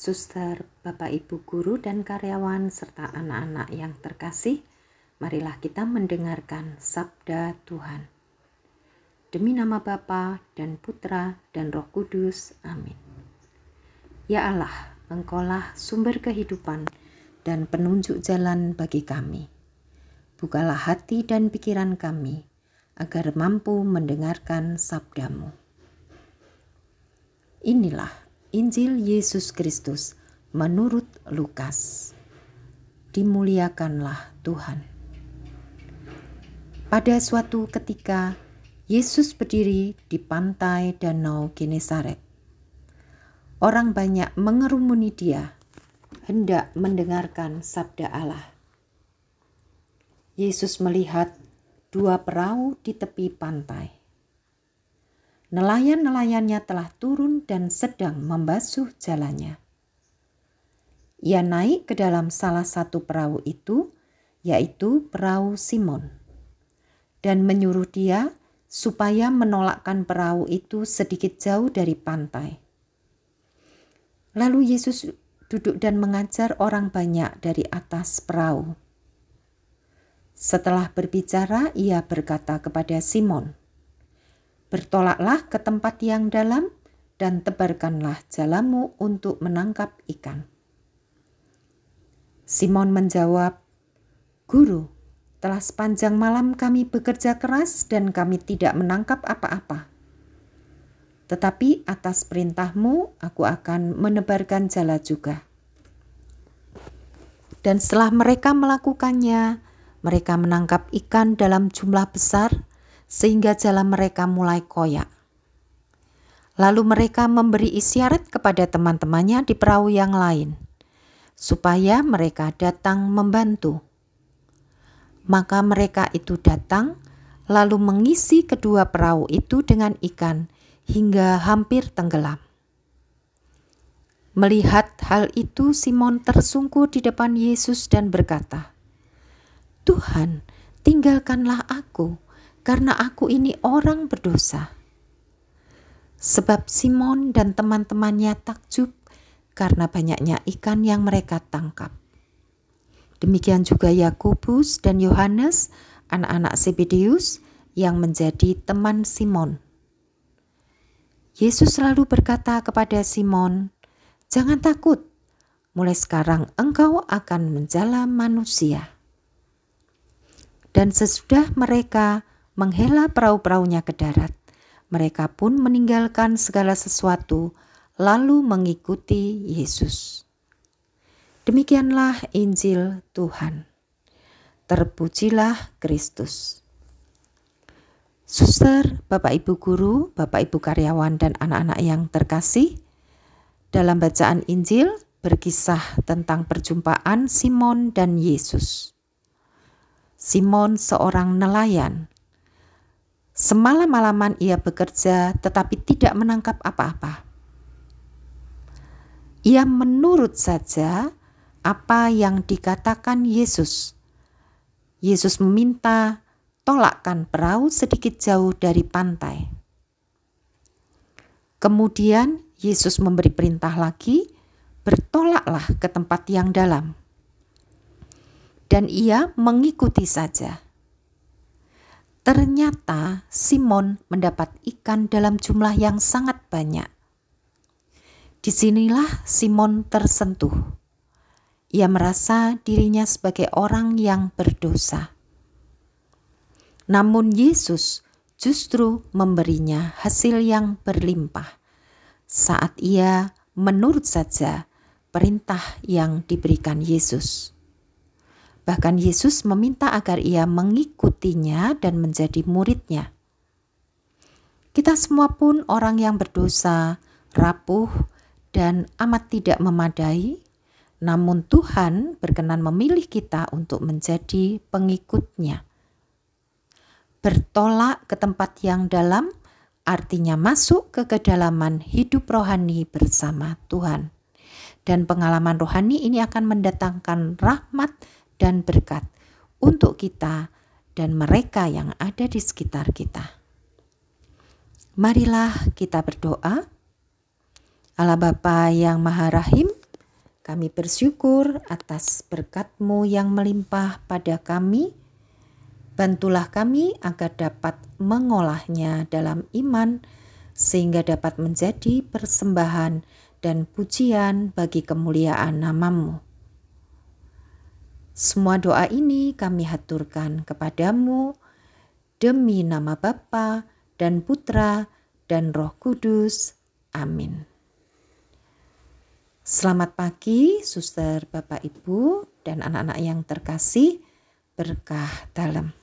suster, bapak ibu guru dan karyawan serta anak-anak yang terkasih, marilah kita mendengarkan sabda Tuhan. Demi nama Bapa dan Putra dan Roh Kudus. Amin. Ya Allah, Engkaulah sumber kehidupan dan penunjuk jalan bagi kami. Bukalah hati dan pikiran kami agar mampu mendengarkan sabdamu. Inilah Injil Yesus Kristus menurut Lukas. Dimuliakanlah Tuhan. Pada suatu ketika, Yesus berdiri di pantai Danau Genesaret. Orang banyak mengerumuni dia, hendak mendengarkan sabda Allah. Yesus melihat dua perahu di tepi pantai nelayan-nelayannya telah turun dan sedang membasuh jalannya. Ia naik ke dalam salah satu perahu itu, yaitu perahu Simon, dan menyuruh dia supaya menolakkan perahu itu sedikit jauh dari pantai. Lalu Yesus duduk dan mengajar orang banyak dari atas perahu. Setelah berbicara, ia berkata kepada Simon, Bertolaklah ke tempat yang dalam dan tebarkanlah jalamu untuk menangkap ikan. Simon menjawab, Guru, telah sepanjang malam kami bekerja keras dan kami tidak menangkap apa-apa. Tetapi atas perintahmu aku akan menebarkan jala juga. Dan setelah mereka melakukannya, mereka menangkap ikan dalam jumlah besar sehingga jalan mereka mulai koyak. Lalu mereka memberi isyarat kepada teman-temannya di perahu yang lain, supaya mereka datang membantu. Maka mereka itu datang, lalu mengisi kedua perahu itu dengan ikan hingga hampir tenggelam. Melihat hal itu, Simon tersungkur di depan Yesus dan berkata, "Tuhan, tinggalkanlah aku karena aku ini orang berdosa. Sebab Simon dan teman-temannya takjub karena banyaknya ikan yang mereka tangkap. Demikian juga Yakobus dan Yohanes, anak-anak Zebedeus yang menjadi teman Simon. Yesus selalu berkata kepada Simon, "Jangan takut, mulai sekarang engkau akan menjala manusia." Dan sesudah mereka menghela perahu-perahunya ke darat. Mereka pun meninggalkan segala sesuatu, lalu mengikuti Yesus. Demikianlah Injil Tuhan. Terpujilah Kristus. Suster, Bapak Ibu guru, Bapak Ibu karyawan dan anak-anak yang terkasih, dalam bacaan Injil berkisah tentang perjumpaan Simon dan Yesus. Simon seorang nelayan Semalam-malaman ia bekerja tetapi tidak menangkap apa-apa. Ia menurut saja apa yang dikatakan Yesus. Yesus meminta tolakkan perahu sedikit jauh dari pantai. Kemudian Yesus memberi perintah lagi, bertolaklah ke tempat yang dalam. Dan ia mengikuti saja. Ternyata Simon mendapat ikan dalam jumlah yang sangat banyak. Di sinilah Simon tersentuh. Ia merasa dirinya sebagai orang yang berdosa. Namun Yesus justru memberinya hasil yang berlimpah saat ia menurut saja perintah yang diberikan Yesus. Bahkan Yesus meminta agar ia mengikutinya dan menjadi muridnya. Kita semua pun orang yang berdosa, rapuh, dan amat tidak memadai, namun Tuhan berkenan memilih kita untuk menjadi pengikutnya. Bertolak ke tempat yang dalam artinya masuk ke kedalaman hidup rohani bersama Tuhan. Dan pengalaman rohani ini akan mendatangkan rahmat dan berkat untuk kita dan mereka yang ada di sekitar kita. Marilah kita berdoa. Allah Bapa yang Maha Rahim, Kami bersyukur atas berkat-Mu yang melimpah pada kami. Bantulah kami agar dapat mengolahnya dalam iman, sehingga dapat menjadi persembahan dan pujian bagi kemuliaan namamu. Semua doa ini kami haturkan kepadamu demi nama Bapa dan Putra dan Roh Kudus. Amin. Selamat pagi, suster, bapak, ibu, dan anak-anak yang terkasih. Berkah dalam.